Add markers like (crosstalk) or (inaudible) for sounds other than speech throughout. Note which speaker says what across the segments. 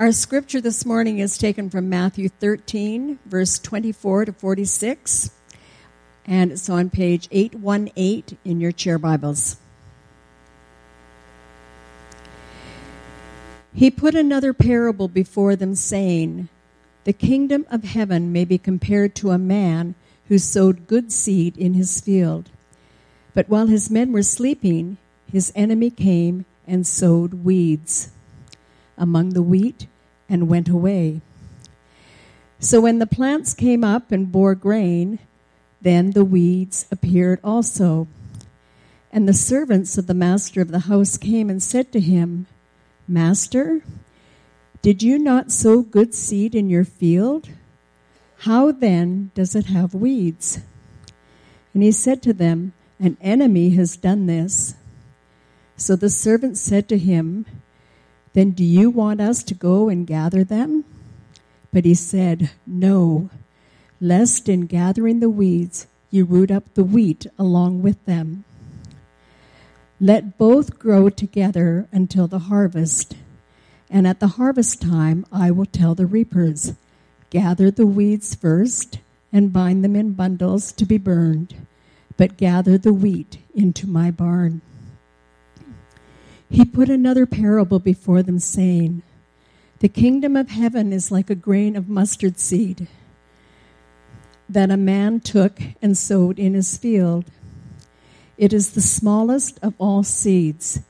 Speaker 1: Our scripture this morning is taken from Matthew 13, verse 24 to 46, and it's on page 818 in your chair Bibles. He put another parable before them, saying, The kingdom of heaven may be compared to a man who sowed good seed in his field. But while his men were sleeping, his enemy came and sowed weeds among the wheat and went away. So when the plants came up and bore grain, then the weeds appeared also. And the servants of the master of the house came and said to him, Master, did you not sow good seed in your field? How then does it have weeds? And he said to them, An enemy has done this. So the servants said to him, then do you want us to go and gather them? But he said, No, lest in gathering the weeds you root up the wheat along with them. Let both grow together until the harvest. And at the harvest time I will tell the reapers, Gather the weeds first and bind them in bundles to be burned, but gather the wheat into my barn. He put another parable before them, saying, The kingdom of heaven is like a grain of mustard seed that a man took and sowed in his field. It is the smallest of all seeds,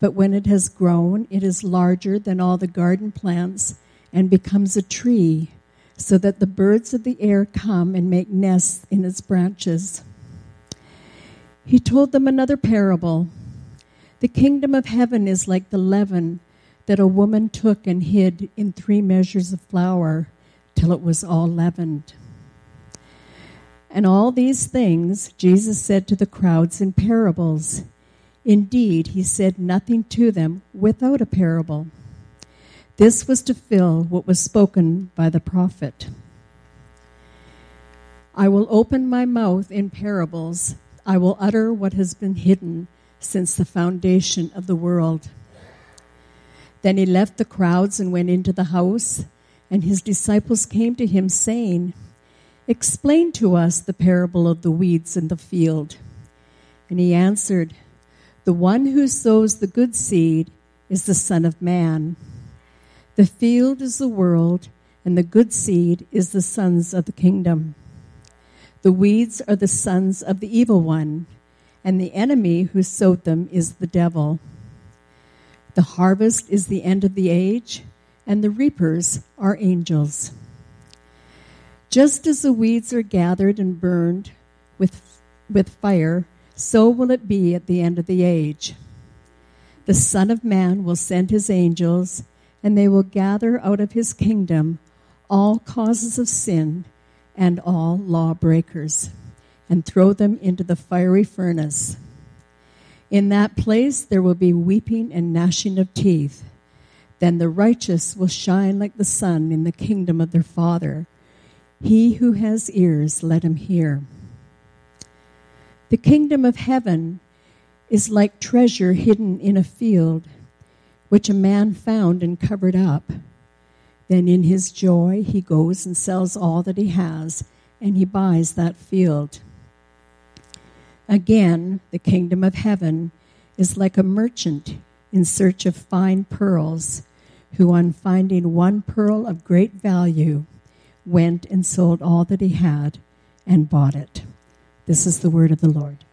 Speaker 1: but when it has grown, it is larger than all the garden plants and becomes a tree, so that the birds of the air come and make nests in its branches. He told them another parable the kingdom of heaven is like the leaven that a woman took and hid in three measures of flour till it was all leavened. And all these things Jesus said to the crowds in parables. Indeed, he said nothing to them without a parable. This was to fill what was spoken by the prophet. I will open my mouth in parables. I will utter what has been hidden since the foundation of the world. Then he left the crowds and went into the house, and his disciples came to him, saying, Explain to us the parable of the weeds in the field. And he answered, The one who sows the good seed is the Son of Man. The field is the world, and the good seed is the sons of the kingdom. The weeds are the sons of the evil one and the enemy who sowed them is the devil. The harvest is the end of the age, and the reapers are angels. Just as the weeds are gathered and burned with, with fire, so will it be at the end of the age. The Son of Man will send his angels, and they will gather out of his kingdom all causes of sin and all lawbreakers and throw them into the fiery furnace. In that place there will be weeping and gnashing of teeth. Then the righteous will shine like the sun in the kingdom of their Father. He who has ears, let him hear. The kingdom of heaven is like treasure hidden in a field, which a man found and covered up. Then in his joy he goes and sells all that he has, and he buys that field. Again, the kingdom of heaven is like a merchant in search of fine pearls, who, on finding one pearl of great value, went and sold all that he had and bought it. This is the word of the Lord.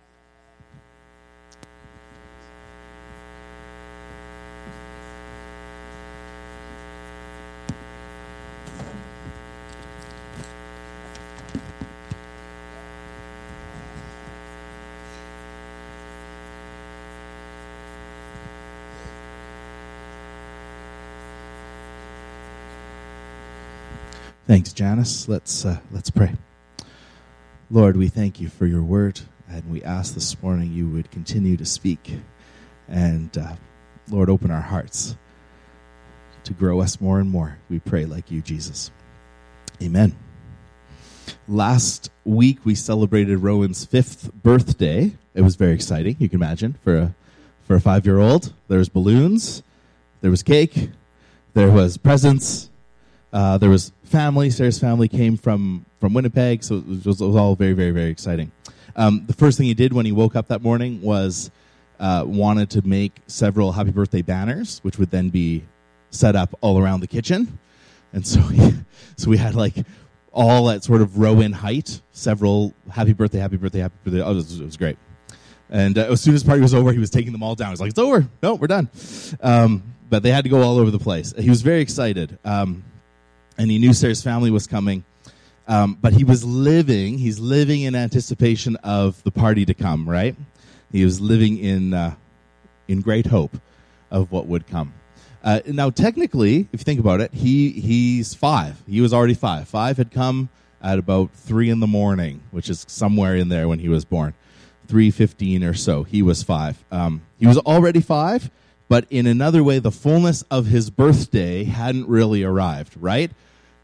Speaker 2: Thanks, Janice. Let's uh, let's pray. Lord, we thank you for your word, and we ask this morning you would continue to speak, and uh, Lord, open our hearts to grow us more and more. We pray like you, Jesus. Amen. Last week we celebrated Rowan's fifth birthday. It was very exciting. You can imagine for a for a five year old. There was balloons, there was cake, there was presents. Uh, there was family. Sarah's family came from from Winnipeg, so it was, it was all very, very, very exciting. Um, the first thing he did when he woke up that morning was uh, wanted to make several happy birthday banners, which would then be set up all around the kitchen. And so, he, (laughs) so we had like all at sort of Rowan height, several happy birthday, happy birthday, happy birthday. Oh, it was, it was great. And uh, as soon as the party was over, he was taking them all down. He's like, "It's over. No, we're done." Um, but they had to go all over the place. He was very excited, um, and he knew Sarah's family was coming. Um, but he was living. He's living in anticipation of the party to come. Right? He was living in uh, in great hope of what would come. Uh, now, technically, if you think about it, he he's five. He was already five. Five had come at about three in the morning, which is somewhere in there when he was born. Three fifteen or so. He was five. Um, he was already five, but in another way, the fullness of his birthday hadn't really arrived. Right?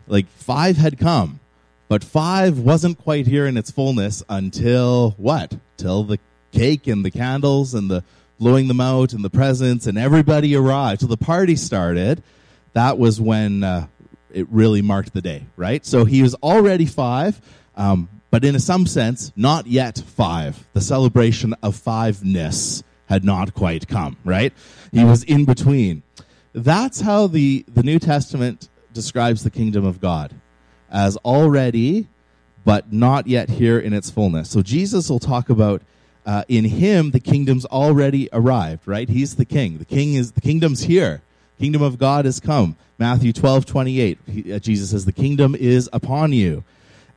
Speaker 2: Like five had come, but five wasn't quite here in its fullness until what? Till the cake and the candles and the blowing them out and the presents and everybody arrived. Till the party started. That was when uh, it really marked the day, right? So he was already five, um, but in some sense, not yet five. The celebration of fiveness had not quite come, right? He was in between. That's how the, the New Testament describes the kingdom of God as already, but not yet here in its fullness. So Jesus will talk about uh, in him the kingdom's already arrived right? He's the king. The king is the kingdom's here. Kingdom of god has come. Matthew 12 28 he, uh, jesus says the kingdom is upon you.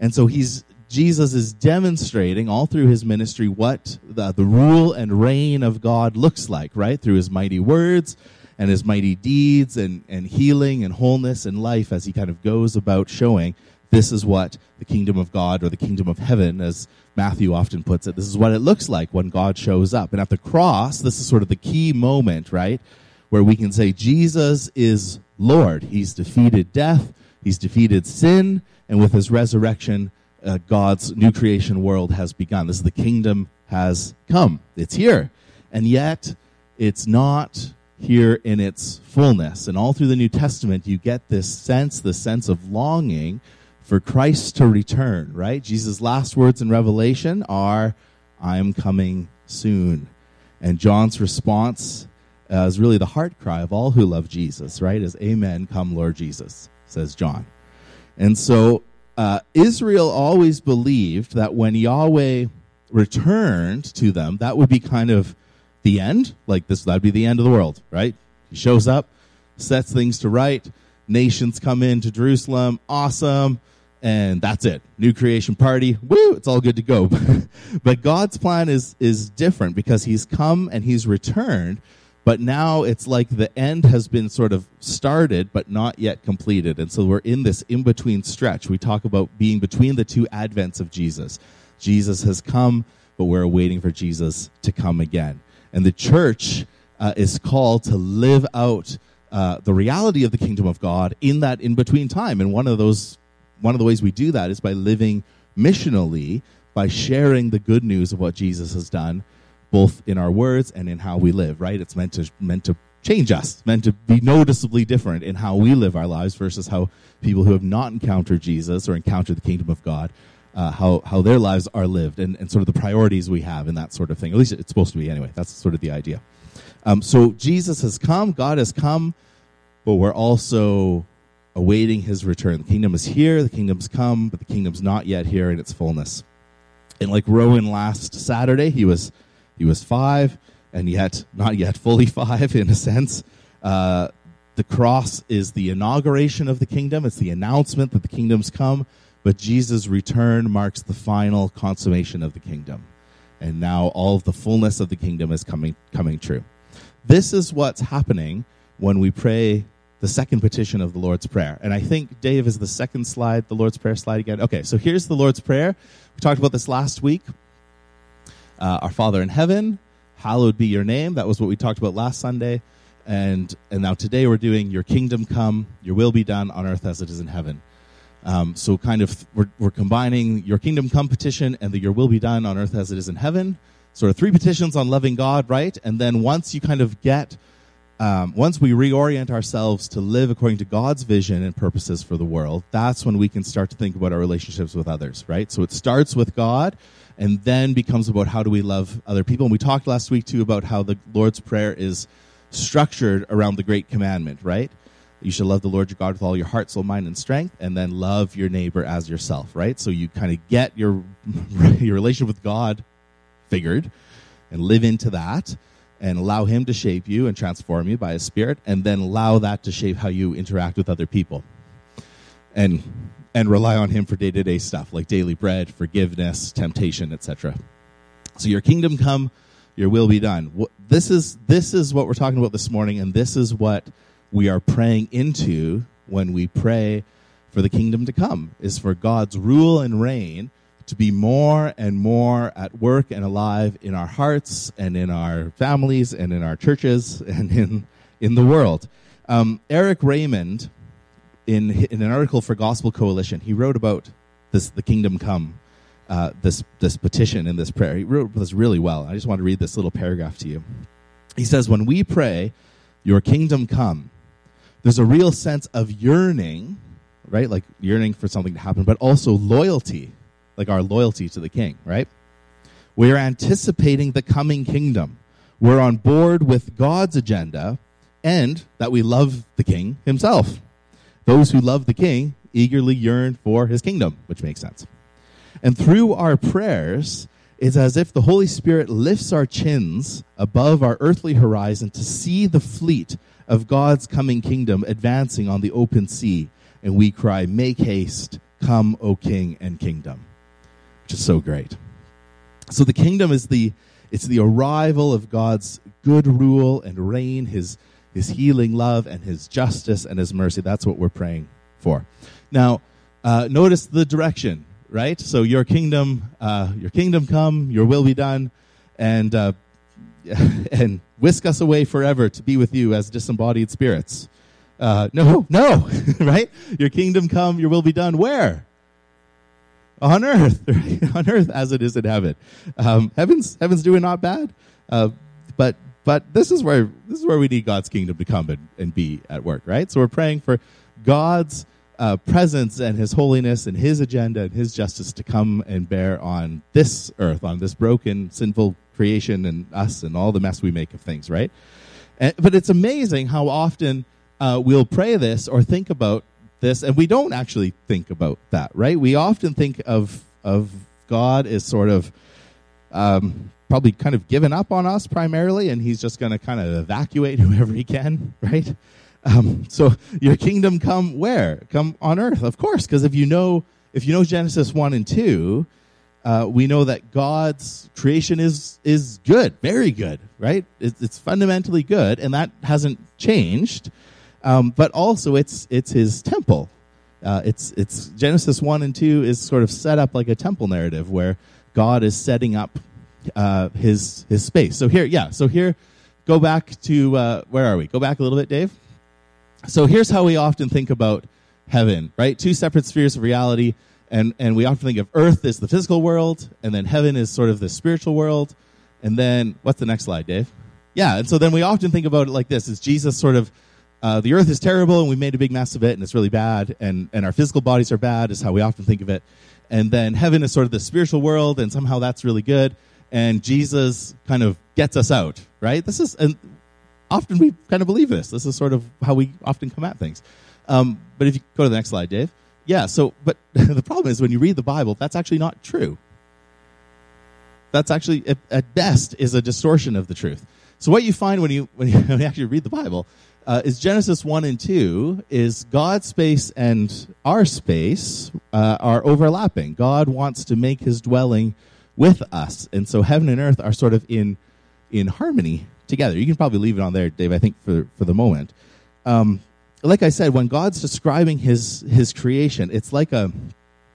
Speaker 2: And so he's jesus is demonstrating all through his ministry what the, the rule and reign of god looks like right? Through his mighty words and his mighty deeds and, and healing and wholeness and life as he kind of goes about showing this is what the kingdom of God or the kingdom of heaven, as Matthew often puts it, this is what it looks like when God shows up. And at the cross, this is sort of the key moment, right? Where we can say Jesus is Lord. He's defeated death, he's defeated sin, and with his resurrection, uh, God's new creation world has begun. This is the kingdom has come. It's here. And yet, it's not here in its fullness. And all through the New Testament, you get this sense, the sense of longing for Christ to return, right? Jesus' last words in Revelation are, I am coming soon. And John's response uh, is really the heart cry of all who love Jesus, right? Is Amen, come Lord Jesus, says John. And so uh, Israel always believed that when Yahweh returned to them, that would be kind of the end. Like this, that'd be the end of the world, right? He shows up, sets things to right, nations come into Jerusalem, awesome and that's it. New creation party. Woo, it's all good to go. (laughs) but God's plan is is different because he's come and he's returned, but now it's like the end has been sort of started but not yet completed. And so we're in this in-between stretch. We talk about being between the two advents of Jesus. Jesus has come, but we're waiting for Jesus to come again. And the church uh, is called to live out uh, the reality of the kingdom of God in that in between time. And one of those one of the ways we do that is by living missionally, by sharing the good news of what Jesus has done, both in our words and in how we live, right? It's meant to, meant to change us, meant to be noticeably different in how we live our lives versus how people who have not encountered Jesus or encountered the kingdom of God, uh, how, how their lives are lived and, and sort of the priorities we have and that sort of thing. At least it's supposed to be anyway. That's sort of the idea. Um, so Jesus has come, God has come, but we're also awaiting his return. The kingdom is here, the kingdom's come, but the kingdom's not yet here in its fullness. And like Rowan last Saturday, he was he was five, and yet not yet fully (laughs) five in a sense. Uh, the cross is the inauguration of the kingdom. It's the announcement that the kingdom's come, but Jesus' return marks the final consummation of the kingdom. And now all of the fullness of the kingdom is coming coming true. This is what's happening when we pray the second petition of the Lord's Prayer. And I think, Dave, is the second slide, the Lord's Prayer slide again. Okay, so here's the Lord's Prayer. We talked about this last week. Uh, Our Father in heaven, hallowed be your name. That was what we talked about last Sunday. And, and now today we're doing your kingdom come, your will be done on earth as it is in heaven. Um, so kind of we're, we're combining your kingdom come petition and the your will be done on earth as it is in heaven. Sort of three petitions on loving God, right? And then once you kind of get um, once we reorient ourselves to live according to God's vision and purposes for the world, that's when we can start to think about our relationships with others, right? So it starts with God and then becomes about how do we love other people. And we talked last week too about how the Lord's Prayer is structured around the great commandment, right? You should love the Lord your God with all your heart, soul, mind, and strength, and then love your neighbor as yourself, right? So you kind of get your (laughs) your relationship with God figured and live into that and allow him to shape you and transform you by his spirit and then allow that to shape how you interact with other people. And and rely on him for day-to-day stuff like daily bread forgiveness temptation etc so your kingdom come your will be done. This is this is what we're talking about this morning and this is what we are praying into when we pray for the kingdom to come is for god's rule and reign to be more and more at work and alive in our hearts and in our families and in our churches (laughs) and in, in the world. Um, Eric Raymond, in, in an article for Gospel Coalition, he wrote about this, the kingdom come, uh, this, this petition and this prayer. He wrote this really well. I just want to read this little paragraph to you. He says, When we pray, Your kingdom come, there's a real sense of yearning, right? Like yearning for something to happen, but also loyalty like our loyalty to the king, right? We're anticipating the coming kingdom. We're on board with God's agenda and that we love the king himself. Those who love the king eagerly yearn for his kingdom, which makes sense. And through our prayers, it's as if the Holy Spirit lifts our chins above our earthly horizon to see the fleet of God's coming kingdom advancing on the open sea. And we cry, Make haste, come, O King and kingdom which is so great. So the kingdom is the it's the arrival of God's good rule and reign, his his healing love and his justice and his mercy. That's what we're praying for. Now, uh, notice the direction, right? So your kingdom, uh, your kingdom come, your will be done, and uh, (laughs) and whisk us away forever to be with you as disembodied spirits. Uh, no, (laughs) no, (laughs) right? Your kingdom come, your will be done. Where? on earth, (laughs) right? on earth as it is in heaven. Um, heaven's heaven's doing not bad, uh, but but this is where this is where we need God's kingdom to come and, and be at work, right? So we're praying for God's uh, presence and His holiness and His agenda and His justice to come and bear on this earth, on this broken, sinful creation, and us and all the mess we make of things, right? And, but it's amazing how often uh, we'll pray this or think about this, and we don't actually think about that, right? We often think of of God as sort of um, probably kind of given up on us primarily, and He's just going to kind of evacuate (laughs) whoever He can, right? Um, so your kingdom come where? Come on earth, of course, because if you know if you know Genesis one and two, uh, we know that God's creation is is good, very good, right? It's, it's fundamentally good, and that hasn't changed. Um, but also, it's it's his temple. Uh, it's it's Genesis one and two is sort of set up like a temple narrative where God is setting up uh, his his space. So here, yeah. So here, go back to uh, where are we? Go back a little bit, Dave. So here's how we often think about heaven, right? Two separate spheres of reality, and and we often think of Earth as the physical world, and then heaven is sort of the spiritual world, and then what's the next slide, Dave? Yeah, and so then we often think about it like this: is Jesus sort of uh, the earth is terrible and we made a big mess of it and it's really bad and, and our physical bodies are bad is how we often think of it. And then heaven is sort of the spiritual world and somehow that's really good and jesus kind of gets us out right? This is and often we kind of believe this. This is sort of how we often come at things. Um, but if you go to the next slide dave yeah so but (laughs) the problem is when you read the bible that's actually not true that's actually at, best is a distortion of the truth so what you find when you when (laughs) you, when you actually read the bible uh, is Genesis 1 and 2 is God's space and our space uh, are overlapping. God wants to make his dwelling with us. And so heaven and earth are sort of in, in harmony together. You can probably leave it on there, Dave, I think, for, for the moment. Um, like I said, when God's describing his, his creation, it's like, a,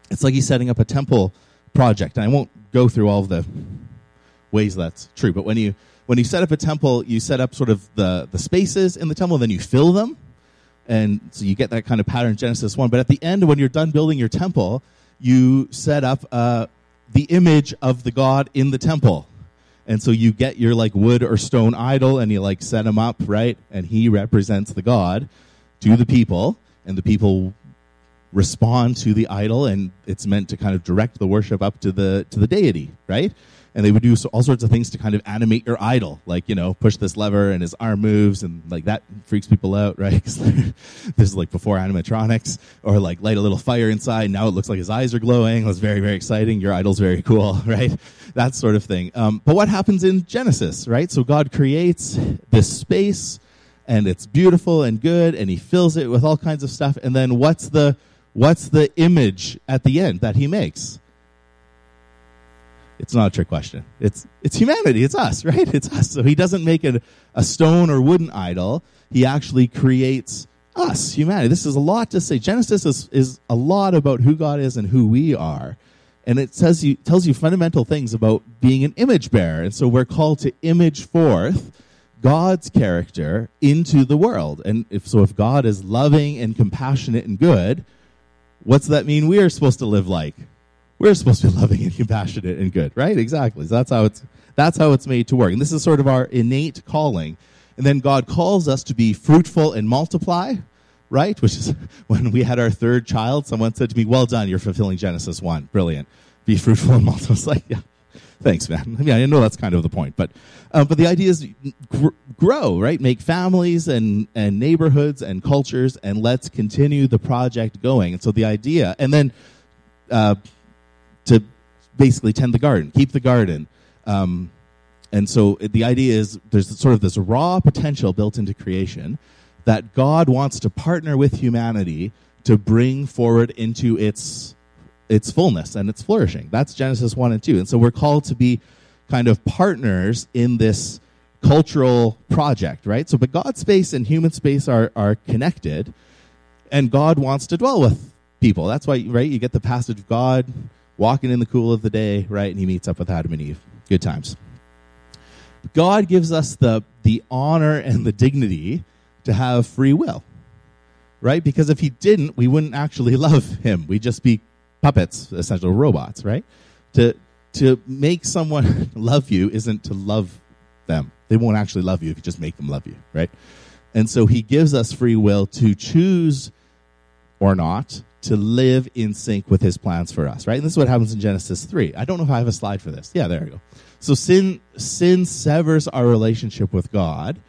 Speaker 2: it's like he's setting up a temple project. And I won't go through all of the ways that's true, but when you when you set up a temple, you set up sort of the, the spaces in the temple, then you fill them. And so you get that kind of pattern in Genesis 1. But at the end, when you're done building your temple, you set up uh, the image of the God in the temple. And so you get your like wood or stone idol and you like set him up, right? And he represents the God to the people and the people respond to the idol and it's meant to kind of direct the worship up to the to the deity, right? and they would do all sorts of things to kind of animate your idol, like you know, push this lever and his arm moves, and like that freaks people out, (laughs) right? (laughs) This is like before animatronics, or like light a little fire inside. Now it looks like his eyes are glowing. It was very very exciting. Your idol's very (laughs) cool, right? That sort of thing. Um, but what happens in Genesis, right? So God creates this space, and it's beautiful and good, and He fills it with all kinds of stuff, and then what's the what's the image at the end that He makes? It's not a trick question. It's it's humanity. It's us, (laughs) right? It's us. So he doesn't make it a stone or wooden idol. He actually creates us, humanity. This is a lot to say. Genesis is, is a lot about who God is and who we are. And it says you tells you fundamental things about being an image bearer. And so we're called to image forth God's character into the world. And if so if God is loving and compassionate and good, what's that mean we are supposed to live like? we're supposed to be (laughs) loving and compassionate and good, right? Exactly. So that's how it's that's how it's made to work. And this is sort of our innate calling. And then God calls us to be fruitful and multiply, right? Which is (laughs) when we had our third child, someone said to me, "Well done, you're fulfilling Genesis 1. Brilliant. Be fruitful and multiply." (laughs) I was like, "Yeah. Thanks, man." (laughs) I mean, I know that's kind of the point, but um, but the idea is gr- grow, right? Make families and and neighborhoods and cultures and let's continue the project going. And so the idea and then uh, to basically tend the garden, keep the garden. Um, and so the idea is there's sort of this raw potential built into creation that God wants to partner with humanity to bring forward into its its fullness and its flourishing. That's Genesis 1 and 2. And so we're called to be kind of partners in this cultural project, right? So but God's space and human space are are connected and God wants to dwell with people. That's why right you get the passage of God walking in the cool of the day, right? And he meets up with Adam and Eve. Good times. God gives us the, the honor and the dignity to have free will, right? Because if he didn't, we wouldn't actually (laughs) love him. We'd just be puppets, essentially robots, right? To, to make someone (laughs) love you isn't to love them. They won't actually love you if you just make them love you, right? And so he gives us free will to choose or not to live in sync with his plans for us, right? And this is what happens in Genesis 3. I don't know if I have a slide for this. Yeah, there we go. So sin sin severs our relationship with God,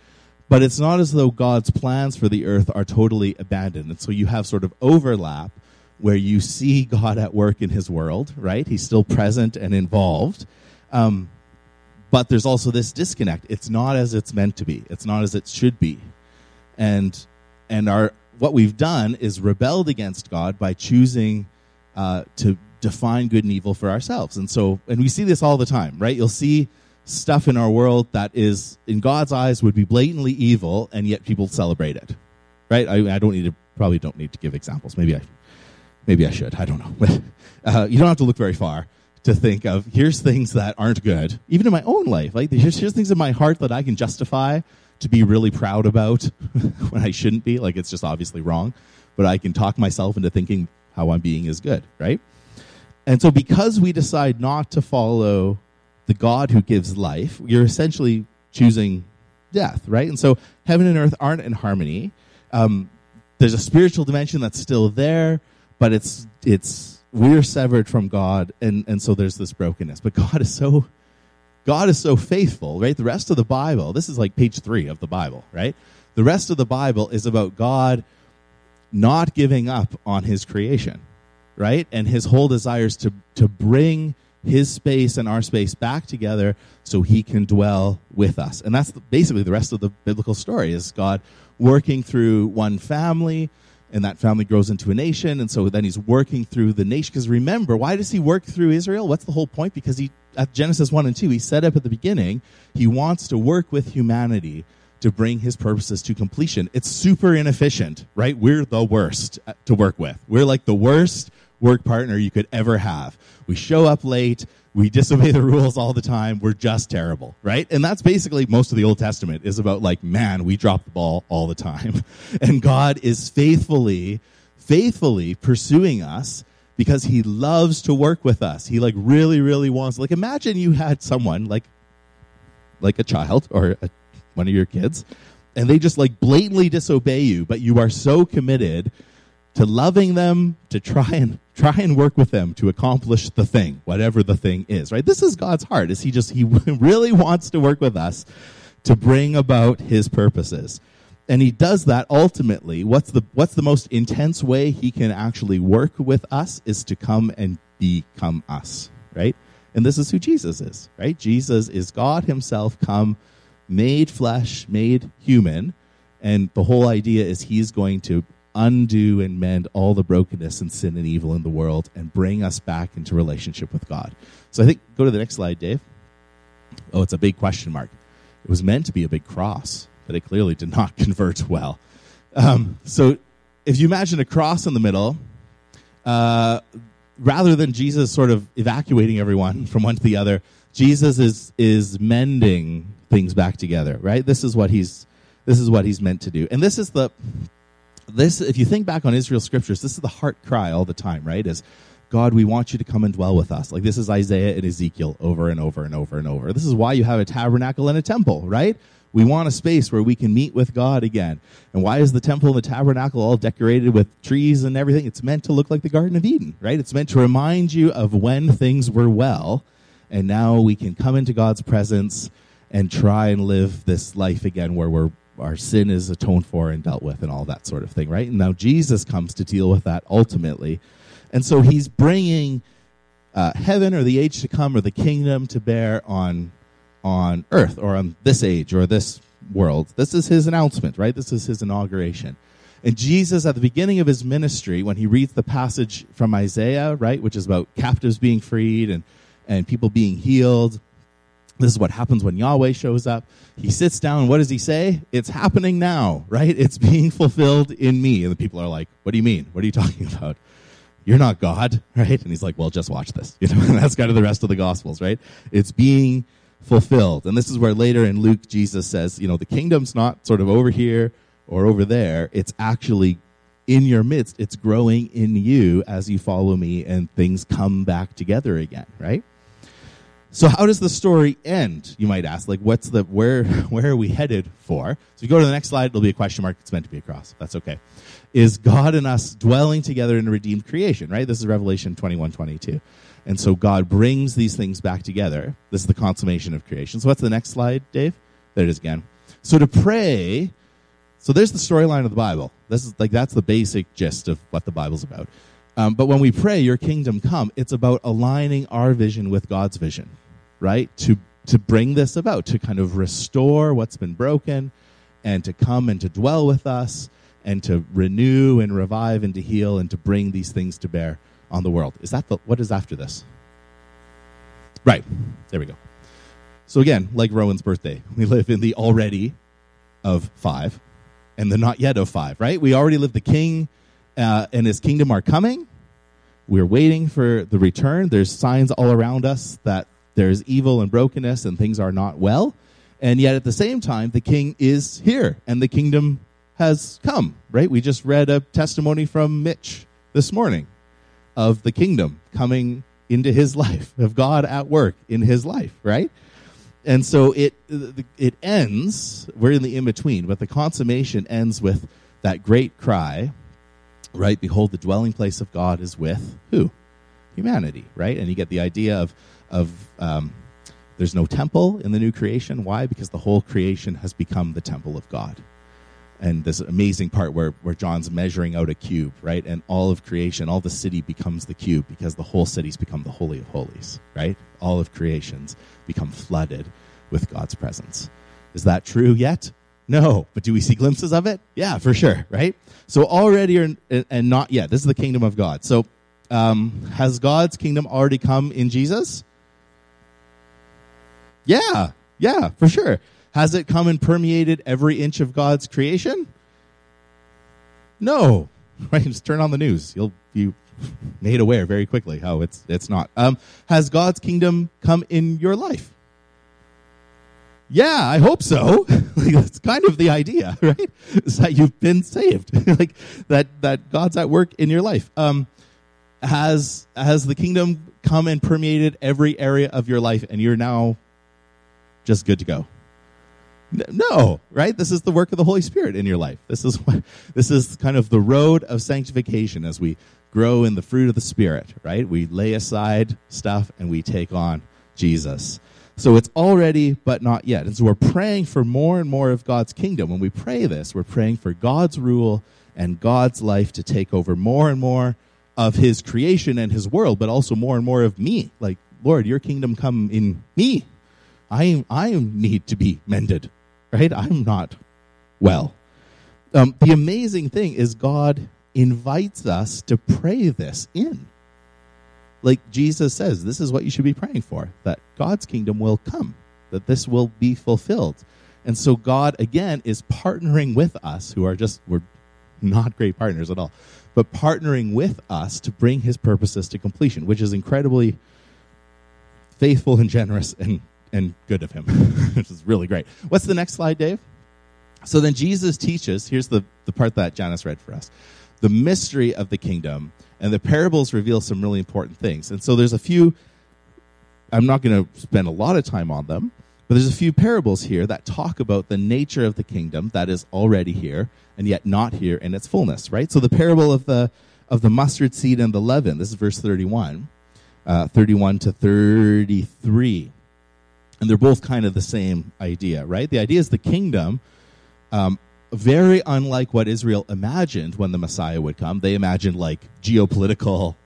Speaker 2: but it's not as though God's plans for the earth are totally abandoned. And so you have sort of overlap where you see God at work in his world, right? He's still present and involved. Um, but there's also this disconnect. It's not as it's meant to be. It's not as it should be. And and our what we've done is rebelled against God by choosing uh, to define good and evil for ourselves. And so, and we see this all the time, right? You'll see stuff in our world that is, in God's eyes, would be blatantly evil, and yet people celebrate it, right? I, I don't need to, probably don't need to give examples. Maybe I, maybe I should. I don't know. (laughs) Uh, you don't have to look very far to think of here's things that aren't good, even in my own life. Like here's, here's things in my heart that I can justify to be really proud about (laughs) when I shouldn't be. Like it's just obviously wrong. But I can talk myself into thinking how I'm being is good, right? And so because we decide not to follow the God who gives life, you're essentially choosing death, right? And so heaven and earth aren't in harmony. Um, there's a spiritual dimension that's still there, but it's it's we're severed from God, and and so there's this brokenness. But God is so God is so faithful, right? The rest of the Bible, this is like page three of the Bible, right? The rest of the Bible is about God not giving up on his creation, right? And his whole desires to, to bring his space and our space back together so he can dwell with us. And that's basically the rest of the biblical story is God working through one family and that family grows into a nation and so then he's working through the nation. Because remember why does he work through israel? What's the whole point? Because he at genesis 1 and 2 he set up at the beginning he wants to work with humanity to bring his purposes to completion. It's super inefficient right? We're the worst uh, to work with. We're like the worst work partner you could ever have. We show up late we disobey the rules all the time. We're just terrible, right? And that's basically most of the Old Testament is about like, man, we drop the ball all the time. (laughs) And God is faithfully, faithfully pursuing us because he loves to work with us. He like really, really wants, like imagine you had someone like like a child or a, one of your kids, and they just like blatantly disobey you, but you are so committed to loving them, to try and (laughs) try and work with them to accomplish the thing, whatever the thing is, right? This is God's heart. Is he just he (laughs) really wants to work with us to bring about his purposes. And he does that ultimately. What's the what's the most intense way he can actually work with us is to come and become us, right? And this is who Jesus is, right? Jesus is God himself come made flesh, made human, and the whole idea is he's going to undo and mend all the brokenness and sin and evil in the world and bring us back into relationship with God. So I think go to the next slide, Dave. Oh, it's a big question mark. It was meant to be a big cross, but it clearly did not (laughs) convert well. Um, so if you imagine a cross in the middle, uh, rather than Jesus sort of evacuating everyone (laughs) from one to the other, Jesus is is mending things back together. Right. This is what he's this is what he's meant to do, and this is the this. If you think back on Israel scriptures, this is the heart cry all the time. Right. Is God, we want you to come and dwell with us. Like this is Isaiah and Ezekiel over and over and over and over. This is why you have a tabernacle and a temple, right? We want a space where we can meet with God again. And why is the temple and the tabernacle all decorated with trees and everything? It's meant to look like the Garden of Eden, right? It's meant to remind you of when things were well, and now we can come into God's presence and try and live this life again where we're our sin is atoned for and dealt with and all that sort of thing, right? And now Jesus comes to deal with that ultimately and so he's bringing uh, heaven or the age to come or the kingdom to bear on, on earth or on this age or this world. This is his announcement, right? This is his inauguration. And Jesus, at the beginning of his ministry, when he reads the passage from Isaiah, right, which is about captives being freed and, and people being healed, this is what happens when Yahweh shows up. He sits down. What does he say? It's happening now, right? It's being fulfilled in me. And the people are like, What do you mean? What are you (laughs) talking about? you're not God, (laughs) right? And he's like, well, just watch this. (laughs) You know, that's kind of the rest of the Gospels, right? It's being fulfilled. And this is where later in Luke, Jesus says, you know, the kingdom's not sort of over here or over there. It's actually in your midst. It's growing in you as you follow me and things come back together again, right? So how does the story end? You might ask. Like, what's the where? (laughs) Where are we headed for? So, you go to the next slide. It'll be a question mark. It's meant to be a cross. That's okay. Is God and us dwelling together in a redeemed creation? Right. This is Revelation twenty one twenty two, and so God brings these things back together. This is the consummation of creation. So, what's the next slide, Dave? There it is again. So to pray. So there's the storyline of the Bible. This is like that's the basic gist of what the Bible's about. Um, but when we pray, Your kingdom come, it's about aligning our vision with God's vision right? To to bring this about, to kind of restore what's been broken, and to come and to dwell with us, and to renew and revive and to heal and to bring these things to bear on the world. Is that the, what is after this? Right. There we go. So again, like Rowan's birthday, (laughs) we live in the already of five and the not yet of five, right? We already live the king uh, and his kingdom are coming. We're waiting for the return. There's signs all around us that there's evil and brokenness and things are not well. And yet at the same time, the king is here and the kingdom has come, right? We just read a testimony from Mitch this morning of the kingdom coming into his (laughs) life, of God at work in his life, right? And so it it ends, we're in the in between, but the consummation ends with that great cry, right? Behold, the dwelling place of God is with who? Humanity, right? And you get the idea of of um, there's no temple in the new creation. Why? Because the whole creation has become the temple of God. And this amazing part where, where John's measuring out a cube, right? And all of creation, all the city becomes the cube because the whole city's become the Holy of Holies, right? All of creations become flooded with God's presence. Is that true yet? No. But do we see glimpses of it? Yeah, for sure, right? So already or, and not yet. This is the kingdom of God. So um, has God's kingdom already come in Jesus? Yeah, yeah, for sure. Has it come and permeated every inch of God's creation? No. (laughs) Right? Just turn on the news. You'll be made aware very quickly how it's it's not. Um, has God's kingdom come in your life? Yeah, I hope so. (laughs) like, that's kind of the idea, (laughs) right? Is that you've been saved, like that that God's at work in your life. Um, has has the kingdom come and permeated every area of your life, and you're now just good to go. No, right? This is the work of the Holy Spirit in your life. This is what, (laughs) this is kind of the road of sanctification as we grow in the fruit of the Spirit, right? We lay aside stuff and we take on Jesus. So it's already, but not yet. And so we're praying for more and more of God's kingdom. When we pray this, we're praying for God's rule and God's life to take over more and more of his creation and his world, but also more and more of me. Like, Lord, your kingdom come in me. I, I need to be mended right? I'm not well. Um, the amazing thing is, God invites us to pray this in. Like Jesus says, this is what you should be praying for that God's kingdom will come, that this will be fulfilled. And so, God, again, is partnering with us, who are just, we're not great partners at all, but partnering with us to bring his purposes to completion, which is incredibly faithful and generous and and good of him, (laughs) which is really great. What's the next slide, Dave? So then Jesus teaches, here's the, the part that Janice read for us the mystery of the kingdom, and the parables reveal some really important things. And so there's a few, I'm not going to spend a lot of time on them, but there's a few parables here that talk about the nature of the kingdom that is already here and yet not here in its fullness, right? So the parable of the of the mustard seed and the leaven, this is verse 31, uh, 31 to 33 and they're both kind of the same idea, right? The idea is the kingdom, um, very unlike what Israel imagined when the Messiah would come. They imagined like geopolitical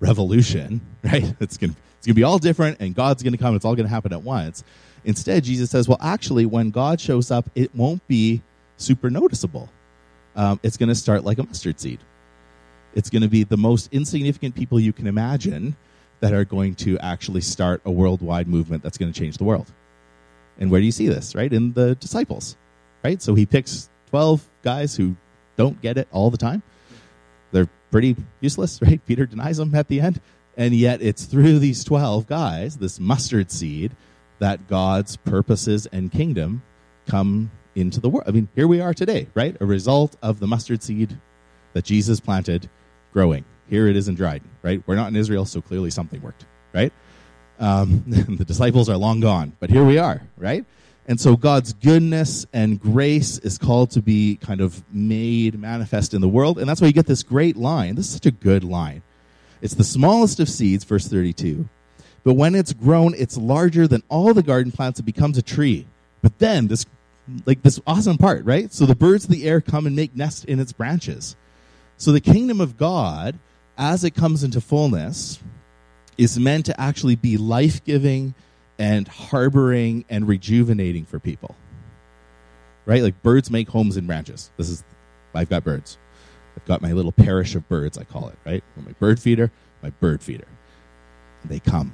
Speaker 2: revolution, (laughs) right? It's going it's to be all different, and God's going to come. It's all going to happen at once. Instead, Jesus says, well, actually, when God shows up, it won't be super noticeable. Um, it's going to start like a mustard seed. It's going to be the most insignificant people you can imagine that are going to actually start a worldwide movement that's going to change the world. And where do you see this? Right? In the disciples. Right? So he picks 12 guys who don't get it all the time. They're pretty useless, (laughs) right? Peter denies them at the end. And yet it's through these 12 guys, this mustard seed, that God's purposes and kingdom come into the world. I mean, here we are today, right? A result of the mustard seed that Jesus planted growing. Here it is in Dryden, right? We're not in Israel, so clearly something worked, right? Um, (laughs) the disciples are long gone, but here we are, right? And so God's goodness and grace is called to be kind of made manifest in the world. And that's why you get this great line. This is such a good line. It's the smallest of seeds, verse 32. But when it's grown, it's larger than all the garden plants. It becomes a tree. But then this, like this awesome part, right? So the birds of the air come and make nests in its branches. So the kingdom of God as it comes into fullness, is meant to actually be life giving and harboring and rejuvenating for people. Right? Like birds make homes in branches. This is, I've got birds. I've got my little parish of birds, I call it, right? My bird feeder, my bird feeder. And they come,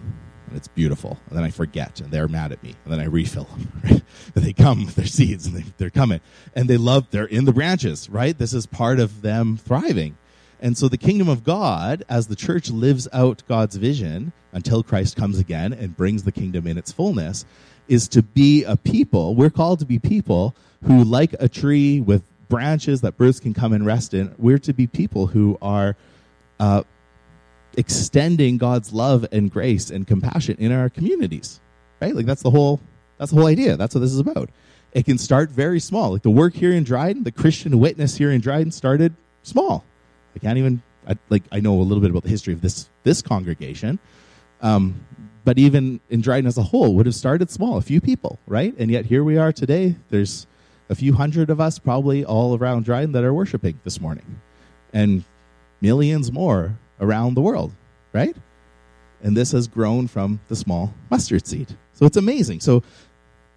Speaker 2: and it's beautiful. And then I forget, and they're mad at me, and then I refill them, (laughs) right? And they come with their seeds, and they, they're coming. And they love, they're in the branches, right? This is part of them thriving. And so the kingdom of God, as the church lives out God's vision until Christ comes again and brings the kingdom in its fullness, is to be a people. We're called to be people who, like a tree with branches that birds can come and rest in, we're to be people who are uh, extending God's love and grace and compassion in our communities. Right? Like that's the whole that's the whole idea. That's what this is about. It can start very small. Like the work here in Dryden, the Christian witness here in Dryden started small I can't even I, like I know a little bit about the history of this this congregation, um, but even in Dryden as a whole, would have started small, a few people, right? And yet here we are today. There's a few hundred of us probably all around Dryden that are worshiping this morning, and millions more around the world, right? And this has grown from the small mustard seed. So it's amazing. So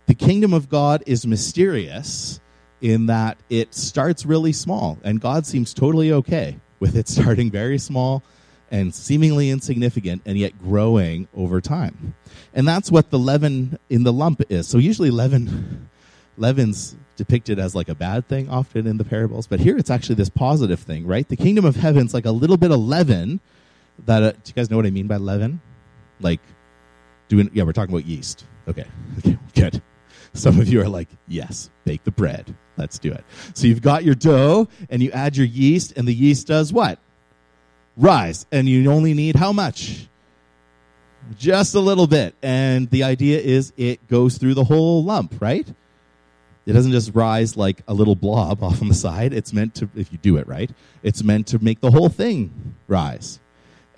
Speaker 2: the kingdom of God is mysterious in that it starts really small, and God seems totally okay with it (laughs) starting very small and seemingly insignificant and yet growing over time. And that's what the leaven in the lump is. So usually leaven (laughs) leaven's depicted as like a bad thing often in the parables, but here it's actually this positive thing, right? The kingdom of heaven's like a little bit of leaven that uh, do you guys know what I mean by leaven? Like doing yeah, we're talking about yeast. Okay. (laughs) Okay, good. Some of you are like, "Yes, bake the bread." Let's do it. So you've got your dough and you add your yeast, and the yeast does what? Rise. And you only need how much? just a little bit. And the idea is it goes through the whole lump, right? It doesn't just rise like a little blob (laughs) off on the side. It's meant to, if you do it right, it's meant to make the whole thing rise.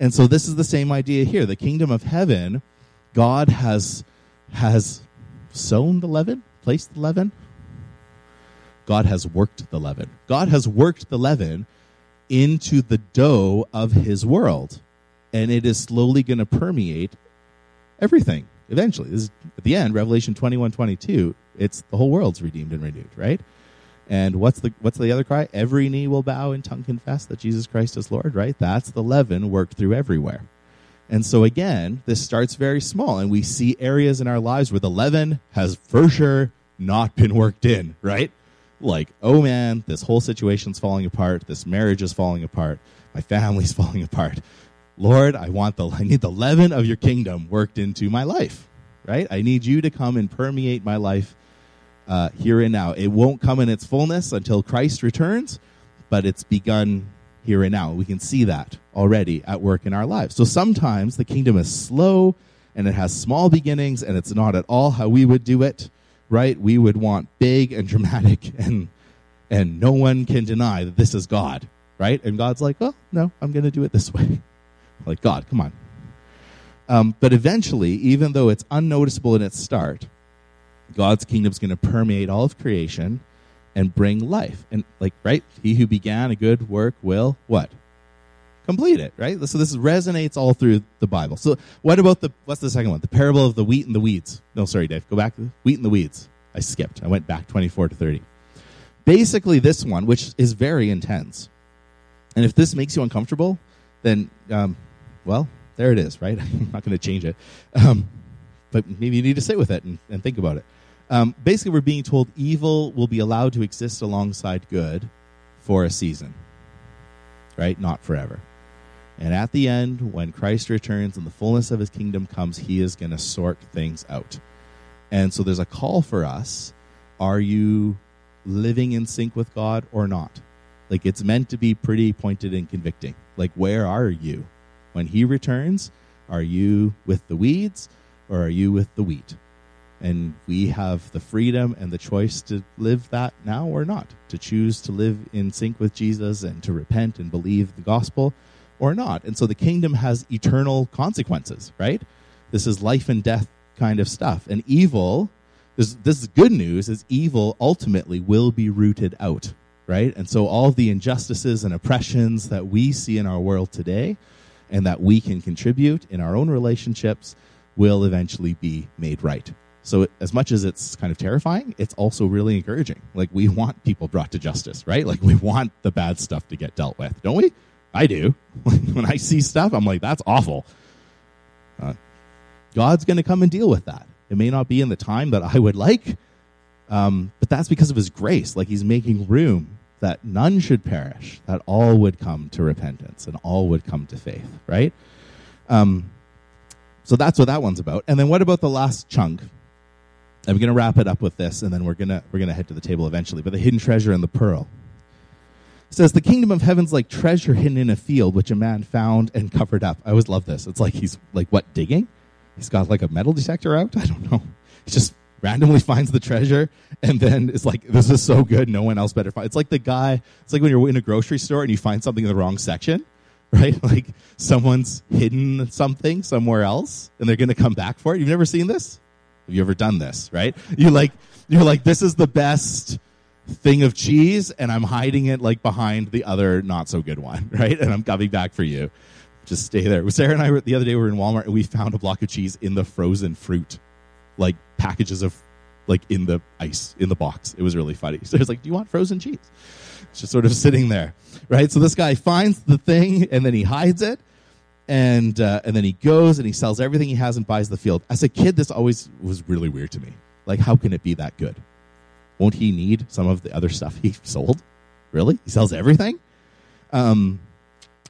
Speaker 2: And so this is the same idea here. The kingdom of heaven, God has has sown the leaven, placed the leaven. God has worked the leaven. God has worked the leaven into the dough of his world. And it is slowly going to permeate everything eventually. This is, at the end, Revelation 21 22, it's the whole world's redeemed and renewed, right? And what's the what's the other cry? Every knee will bow and tongue confess that Jesus Christ is Lord, right? That's the leaven worked through everywhere. And so again, this starts very small and we see areas in our lives where the leaven has for sure not been worked in, right? Like, oh man, this whole situation's falling apart, this marriage is falling apart, my family's (laughs) falling apart. Lord, I want the I need the leaven of your kingdom worked into my life, right? I need you to come and permeate my life uh, here and now. It won't come in its fullness until Christ returns, but it's begun here and now. We can see that already at work in our lives. So sometimes the kingdom is slow and it has small beginnings and it's not at all how we would do it, right? We would want big and dramatic (laughs) and and no one can deny that this is God, right? And God's like, "Well, no, I'm going to do it this (laughs) way." like, God, come on. Um, but eventually, even though it's unnoticeable in its start, God's kingdom is going to permeate all of creation and bring life. And like, right? He who began a good work will what? Complete it, right? So this resonates all through the Bible. So what about the what's the second one? The parable of the wheat and the weeds. No, sorry, Dave. Go back to the wheat and the weeds. I skipped. I went back 24 to 30. Basically, this one, which is very intense. And if this makes you uncomfortable, then um, well, there it is, right? (laughs) I'm not going to change it. Um, but maybe you need to sit with it and, and think about it. Um, basically, we're being told evil will be allowed to exist alongside good for a season, right? Not forever. And at the end, when Christ returns and the fullness of his kingdom comes, he is going to sort things out. And so there's a call for us. Are you living in sync with God or not? Like it's meant to be pretty pointed and convicting. Like, where are you? When he returns, are you with the weeds or are you with the wheat? And we have the freedom and the choice to live that now or not, to choose to live in sync with Jesus and to repent and believe the gospel or not. And so the kingdom has eternal consequences, right? This is life and death kind of stuff. And evil, this, this is good news, is evil ultimately will be rooted out, right? And so all the injustices and oppressions that we see in our world today and that we can contribute in our own relationships will eventually be made right. So as much as it's kind of terrifying, it's also really encouraging. Like we want people brought to justice, right? Like we want the bad stuff to get dealt with, don't we? I do. (laughs) when I see stuff, I'm like, that's awful. Uh, God's going to come and deal with that. It may not be in the time that I would like, um, but that's because of His grace. Like He's making room that none should perish, that all would come to repentance and all would come to faith, right? Um, so that's what that one's about. And then what about the last chunk? I'm going to wrap it up with this, and then we're going to we're going to head to the table eventually. But the hidden treasure and the pearl it says the kingdom of heaven's like treasure hidden in a field, which a man found and covered up. I always love this. It's like he's like what digging? He's got like a metal detector out. (laughs) I don't know. He just randomly (laughs) finds the treasure and then it's like this is so good no one else better find it's like the guy it's like when you're in a grocery store and you find something in the wrong section (laughs) right like someone's hidden something somewhere else and they're going to come back for it you've never seen this have you ever done this, right? You like you're like this is the best thing of cheese and I'm hiding it like behind the other not so good one, (laughs) right? And I'm coming back for you. Just stay there. Sarah and I were the other day we were in Walmart and we found a block of cheese in the frozen fruit. Like packages of like in the ice in the box. It was really funny. (laughs) So it's like, "Do you want frozen cheese?" It's just sort of sitting there, right? So this guy finds the thing and then he hides it and uh, and then he goes and he sells everything he has and buys the field. As a kid, this always was really weird to me. Like, how can it be that good? Won't he need some of the other stuff he sold? Really, he sells everything. Um,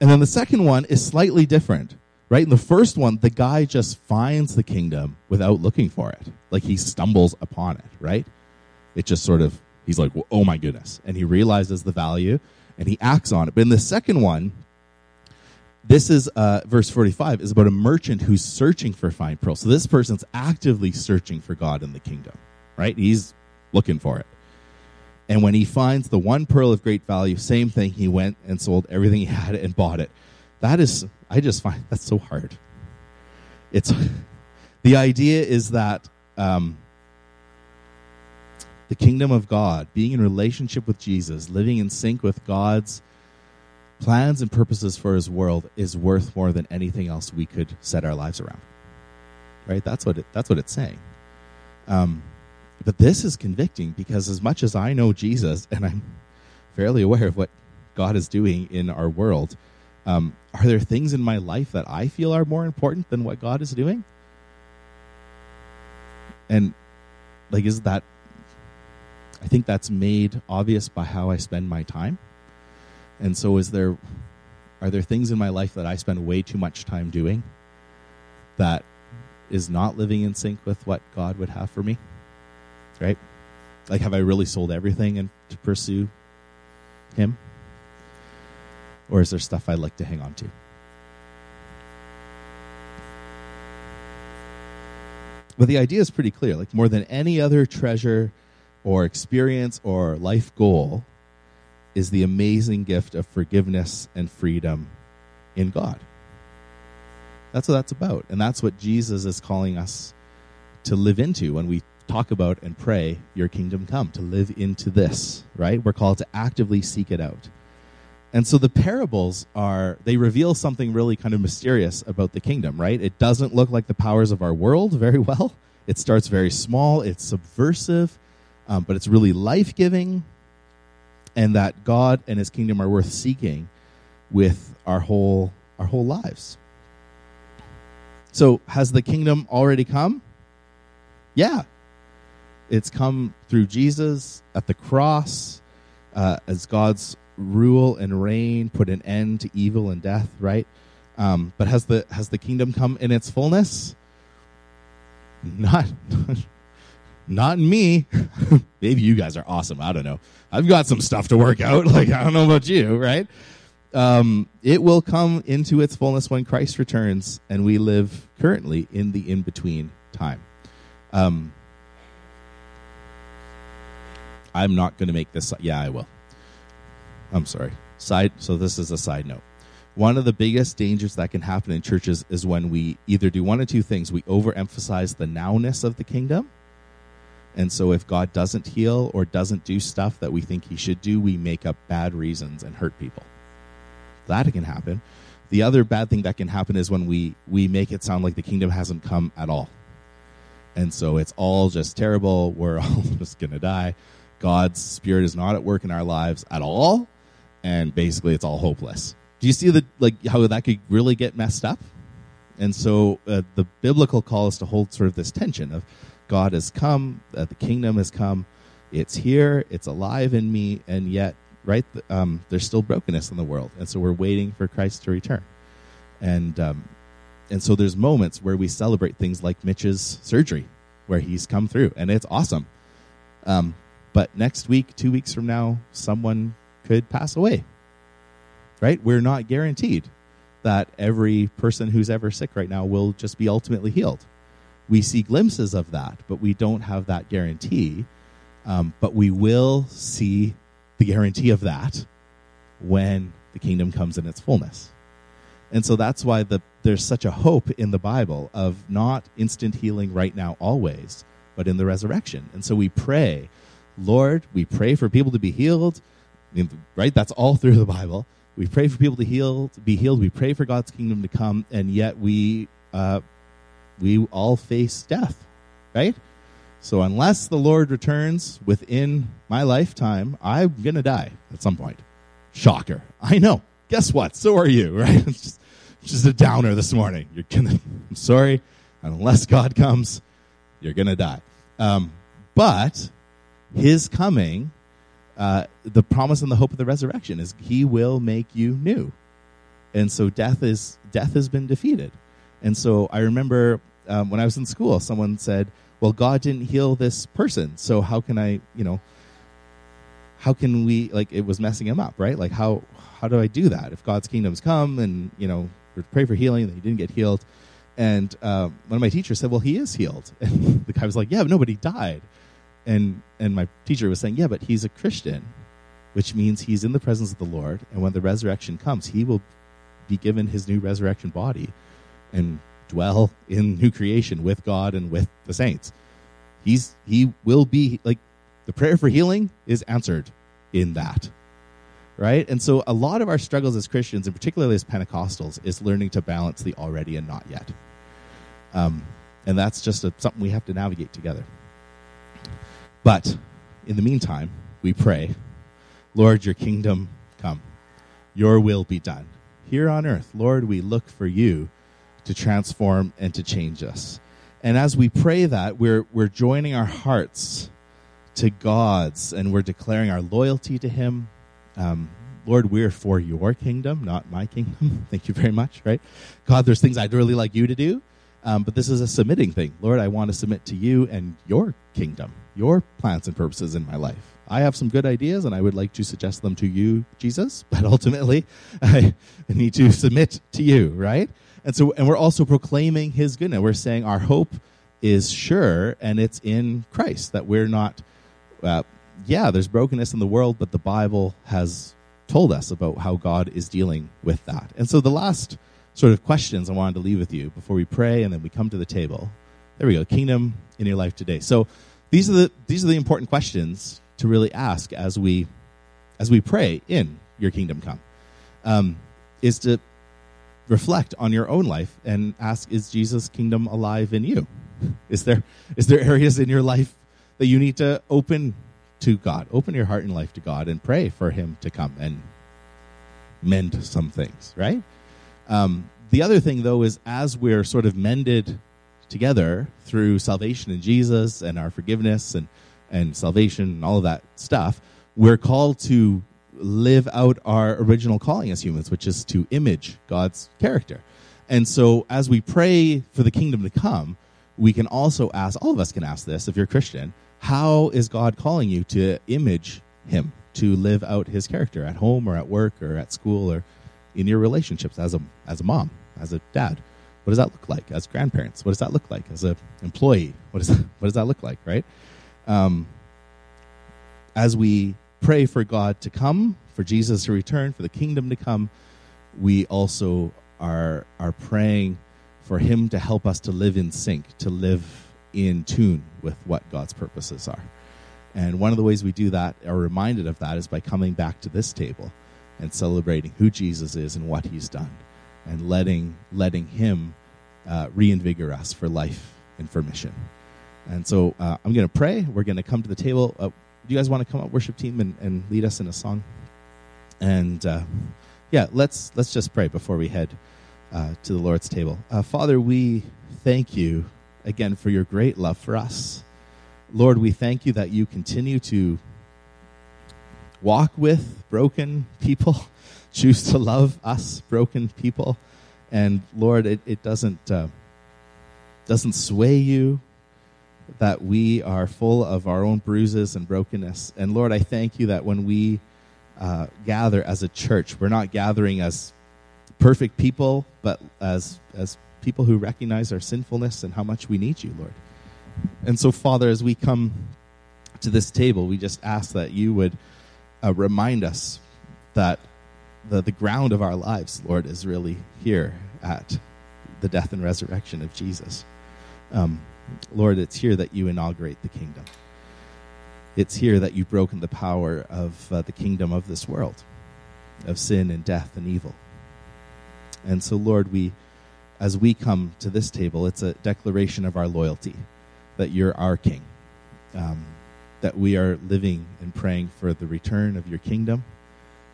Speaker 2: and then the second one is slightly different, right? In the first one, the guy just finds the kingdom without looking for it. Like he stumbles upon it, right? It just sort of he's like, well, oh my goodness, and he realizes the value and he acts on it. But in the second one, this is uh, verse 45 is about a merchant who's searching for fine pearls. So this person's actively searching for God in the kingdom, right? He's looking for it. And when he finds the one pearl of great value, same thing, he went and sold everything he had and bought it. That is, I just find that's so hard. It's the idea is that um, the kingdom of God, being in relationship with Jesus, living in sync with God's plans and purposes for his world is worth more than anything else we could set our lives around. Right? That's what it, that's what it's saying. Um, but this is convicting because as much as I know Jesus and I'm fairly aware of what God is doing in our world, um, are there things in my life that I feel are more important than what God is doing? And like, is that? I think that's made obvious by how I spend my time. And so, is there? Are there things in my life that I spend way too much time doing that is not living in sync with what God would have for me? Right? Like, have I really sold everything and to pursue Him? Or is there stuff I like to hang on to? But the idea is pretty clear. Like, more than any other treasure or experience or life goal is the amazing gift of forgiveness and freedom in God. That's what that's about. And that's what Jesus is calling us to live into when we talk about and pray, Your kingdom come, to live into this, right? We're called to actively seek it out. And so the parables are, they reveal something really kind of mysterious about the kingdom, right? It doesn't look like the powers of our world (laughs) very well. It starts very small, it's subversive, um, but it's really life giving, and that God and his kingdom are worth seeking with our whole, our whole lives. So, has the kingdom already come? Yeah. It's come through Jesus at the cross uh, as God's rule and reign, put an end to evil and death, right? Um, but has the has the kingdom come in its fullness? (laughs) Not, (laughs) not me. (laughs) Maybe you guys are awesome. I don't know. I've got some stuff to work out. (laughs) Like I don't know about you, right? Um, it will come into its fullness when Christ returns, and we live currently in the in between time. Um, I'm not going to make this. Yeah, I will. I'm sorry. Side. So this is a side note. One of the biggest dangers that can happen in churches is when we either do one of two things: we overemphasize the nowness of the kingdom, and so if God doesn't heal or doesn't do stuff that we think He should do, we make up bad reasons and hurt people. That can happen. The other bad thing that can happen is when we we make it sound like the kingdom hasn't come at all, and so it's all just terrible. We're (laughs) all just gonna die. God's spirit is not at work in our lives at all and basically it's all hopeless. Do you see the like how that could really get messed up? And so uh, the biblical call is to hold sort of this tension of God has come, uh, the kingdom has come, it's here, it's alive in me, and yet, right, um, there's still brokenness in the world, and so we're waiting for Christ to return. And um, and so there's moments where we celebrate things like Mitch's surgery, where he's come through, and it's awesome. Um, but next week, two weeks from now, someone could pass away. Right? We're not guaranteed that every person who's ever sick right now will just be ultimately healed. We see glimpses of that, but we don't have that guarantee. Um, but we will see the guarantee of that when the kingdom comes in its fullness. And so that's why the, there's such a hope in the Bible of not instant healing right now, always, but in the resurrection. And so we pray, Lord, we pray for people to be healed right? That's all through the Bible. We pray for people to heal, to be healed. We pray for God's kingdom to come, and yet we uh, we all face death, right? So unless the Lord returns within my lifetime, I'm gonna die at some point. Shocker! I know. Guess what? So are you, (laughs) right? It's just, just a downer this morning. You're gonna. I'm sorry. Unless God comes, you're gonna die. Um, but His coming uh, the promise and the hope of the resurrection is he will make you new and so death is death has been defeated and so i remember um, when i was in school someone said well god didn't heal this person so how can i you know how can we like it was messing him up, right? Like how how do I do that if God's kingdom's come and you know pray for healing and he didn't get healed? And um, one of my teachers said, "Well, he is healed." (laughs) And the guy was like, "Yeah, but nobody died." And and my teacher was saying, "Yeah, but he's a Christian, which means he's in the presence of the Lord, and when the resurrection comes, he will be given his new resurrection body and dwell in new creation with God and with the saints. He's he will be like the prayer for healing is answered in that." right? And so a lot of our struggles as Christians, and particularly as Pentecostals, is learning to balance the already and not yet. Um, and that's just a, something we have to navigate together. But in the meantime, we pray, Lord, your kingdom come, your will be done. Here on earth, Lord, we look for you to transform and to change us. And as we pray that, we're, we're joining our hearts to God's and we're declaring our loyalty to Him. Um, Lord, we're for your kingdom, not my kingdom. (laughs) Thank you very much, right? God, there's things I'd really like you to do, um, but this is a submitting thing. Lord, I want to submit to you and your kingdom, your plans and purposes in my life. I have some good ideas and I would like to suggest them to you, Jesus, (laughs) but ultimately I need to submit to you, right? And so, and we're also proclaiming his goodness. We're saying our hope is sure and it's in Christ, that we're not, uh, yeah, there's brokenness in the world, but the Bible has told us about how God is dealing with that. And so the last sort of questions I wanted to leave with you before we pray and then we come to the table. There we go. Kingdom in your life today. So these are the these are the important questions to really ask as we as we pray in your kingdom come. Um, is to reflect on your own life and ask is Jesus kingdom alive in you? Is there is there areas in your life that you need to open to God? Open your heart and life to God and pray for him to come and mend some things, right? Um, the other thing, though, is as we're sort of mended together through salvation in Jesus and our forgiveness and, and salvation and all of that stuff, we're called to live out our original calling as humans, which is to image God's character. And so as we pray for the kingdom to come, we can also ask, all of us can ask this if you're a Christian, how is God calling you to image Him, to live out His character at home or at work or at school or in your relationships as a as a mom, as a dad? What does that look like as grandparents? What does that look like as an employee? What that, (laughs) what does that look like, right? Um, as we pray for God to come, for Jesus to return, for the kingdom to come, we also are are praying for Him to help us to live in sync, to live in tune with what God's purposes are. And one of the ways we do that, are reminded of that, is by coming back to this table and celebrating who Jesus is and what he's done and letting, letting him uh, reinvigorate us for life and for mission. And so uh, I'm going to pray. We're going to come to the table. Uh, do you guys want to come up, worship team, and, and lead us in a song? And uh, yeah, let's let's just pray before we head uh, to the Lord's table. Uh, Father, we thank you again for your great love for us. Lord, we thank you that you continue to walk with broken people, (laughs) choose to love us broken people. And Lord, it, it doesn't, uh, doesn't sway you that we are full of our own bruises and brokenness. And Lord, I thank you that when we uh, gather as a church, we're not gathering as perfect people, but as, as people who recognize our sinfulness and how much we need you, Lord. And so, Father, as we come to this table, we just ask that you would uh, remind us that the, the ground of our lives, Lord, is really here at the death and resurrection of Jesus. Um, Lord, it's here that you inaugurate the kingdom. It's here that you've broken the power of uh, the kingdom of this world, of sin and death and evil. And so, Lord, we, as we come to this table, it's a declaration of our loyalty that you're our king. Um, that we are living and praying for the return of your kingdom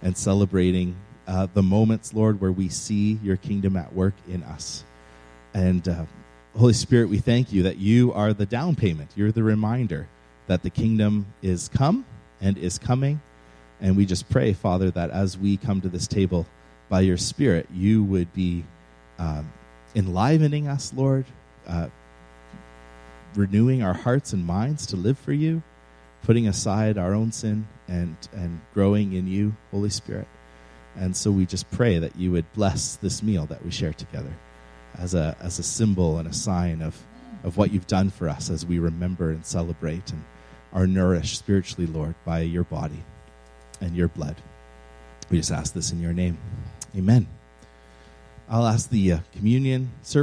Speaker 2: and celebrating uh, the moments, Lord, where we see your kingdom at work in us. And uh, Holy Spirit, we thank you that you are the down payment. You're the reminder that the kingdom is come and is coming. And we just pray, Father, that as we come to this table by your Spirit, you would be um, enlivening us, Lord, uh, renewing our hearts and minds to live for you putting aside our own sin and and growing in you, Holy Spirit. And so we just pray that you would bless this meal that we share together as a as a symbol and a sign of of what you've done for us as we remember and celebrate and are nourished spiritually, Lord, by your body and your blood. We just ask this in your name. Amen. I'll ask the uh, communion service.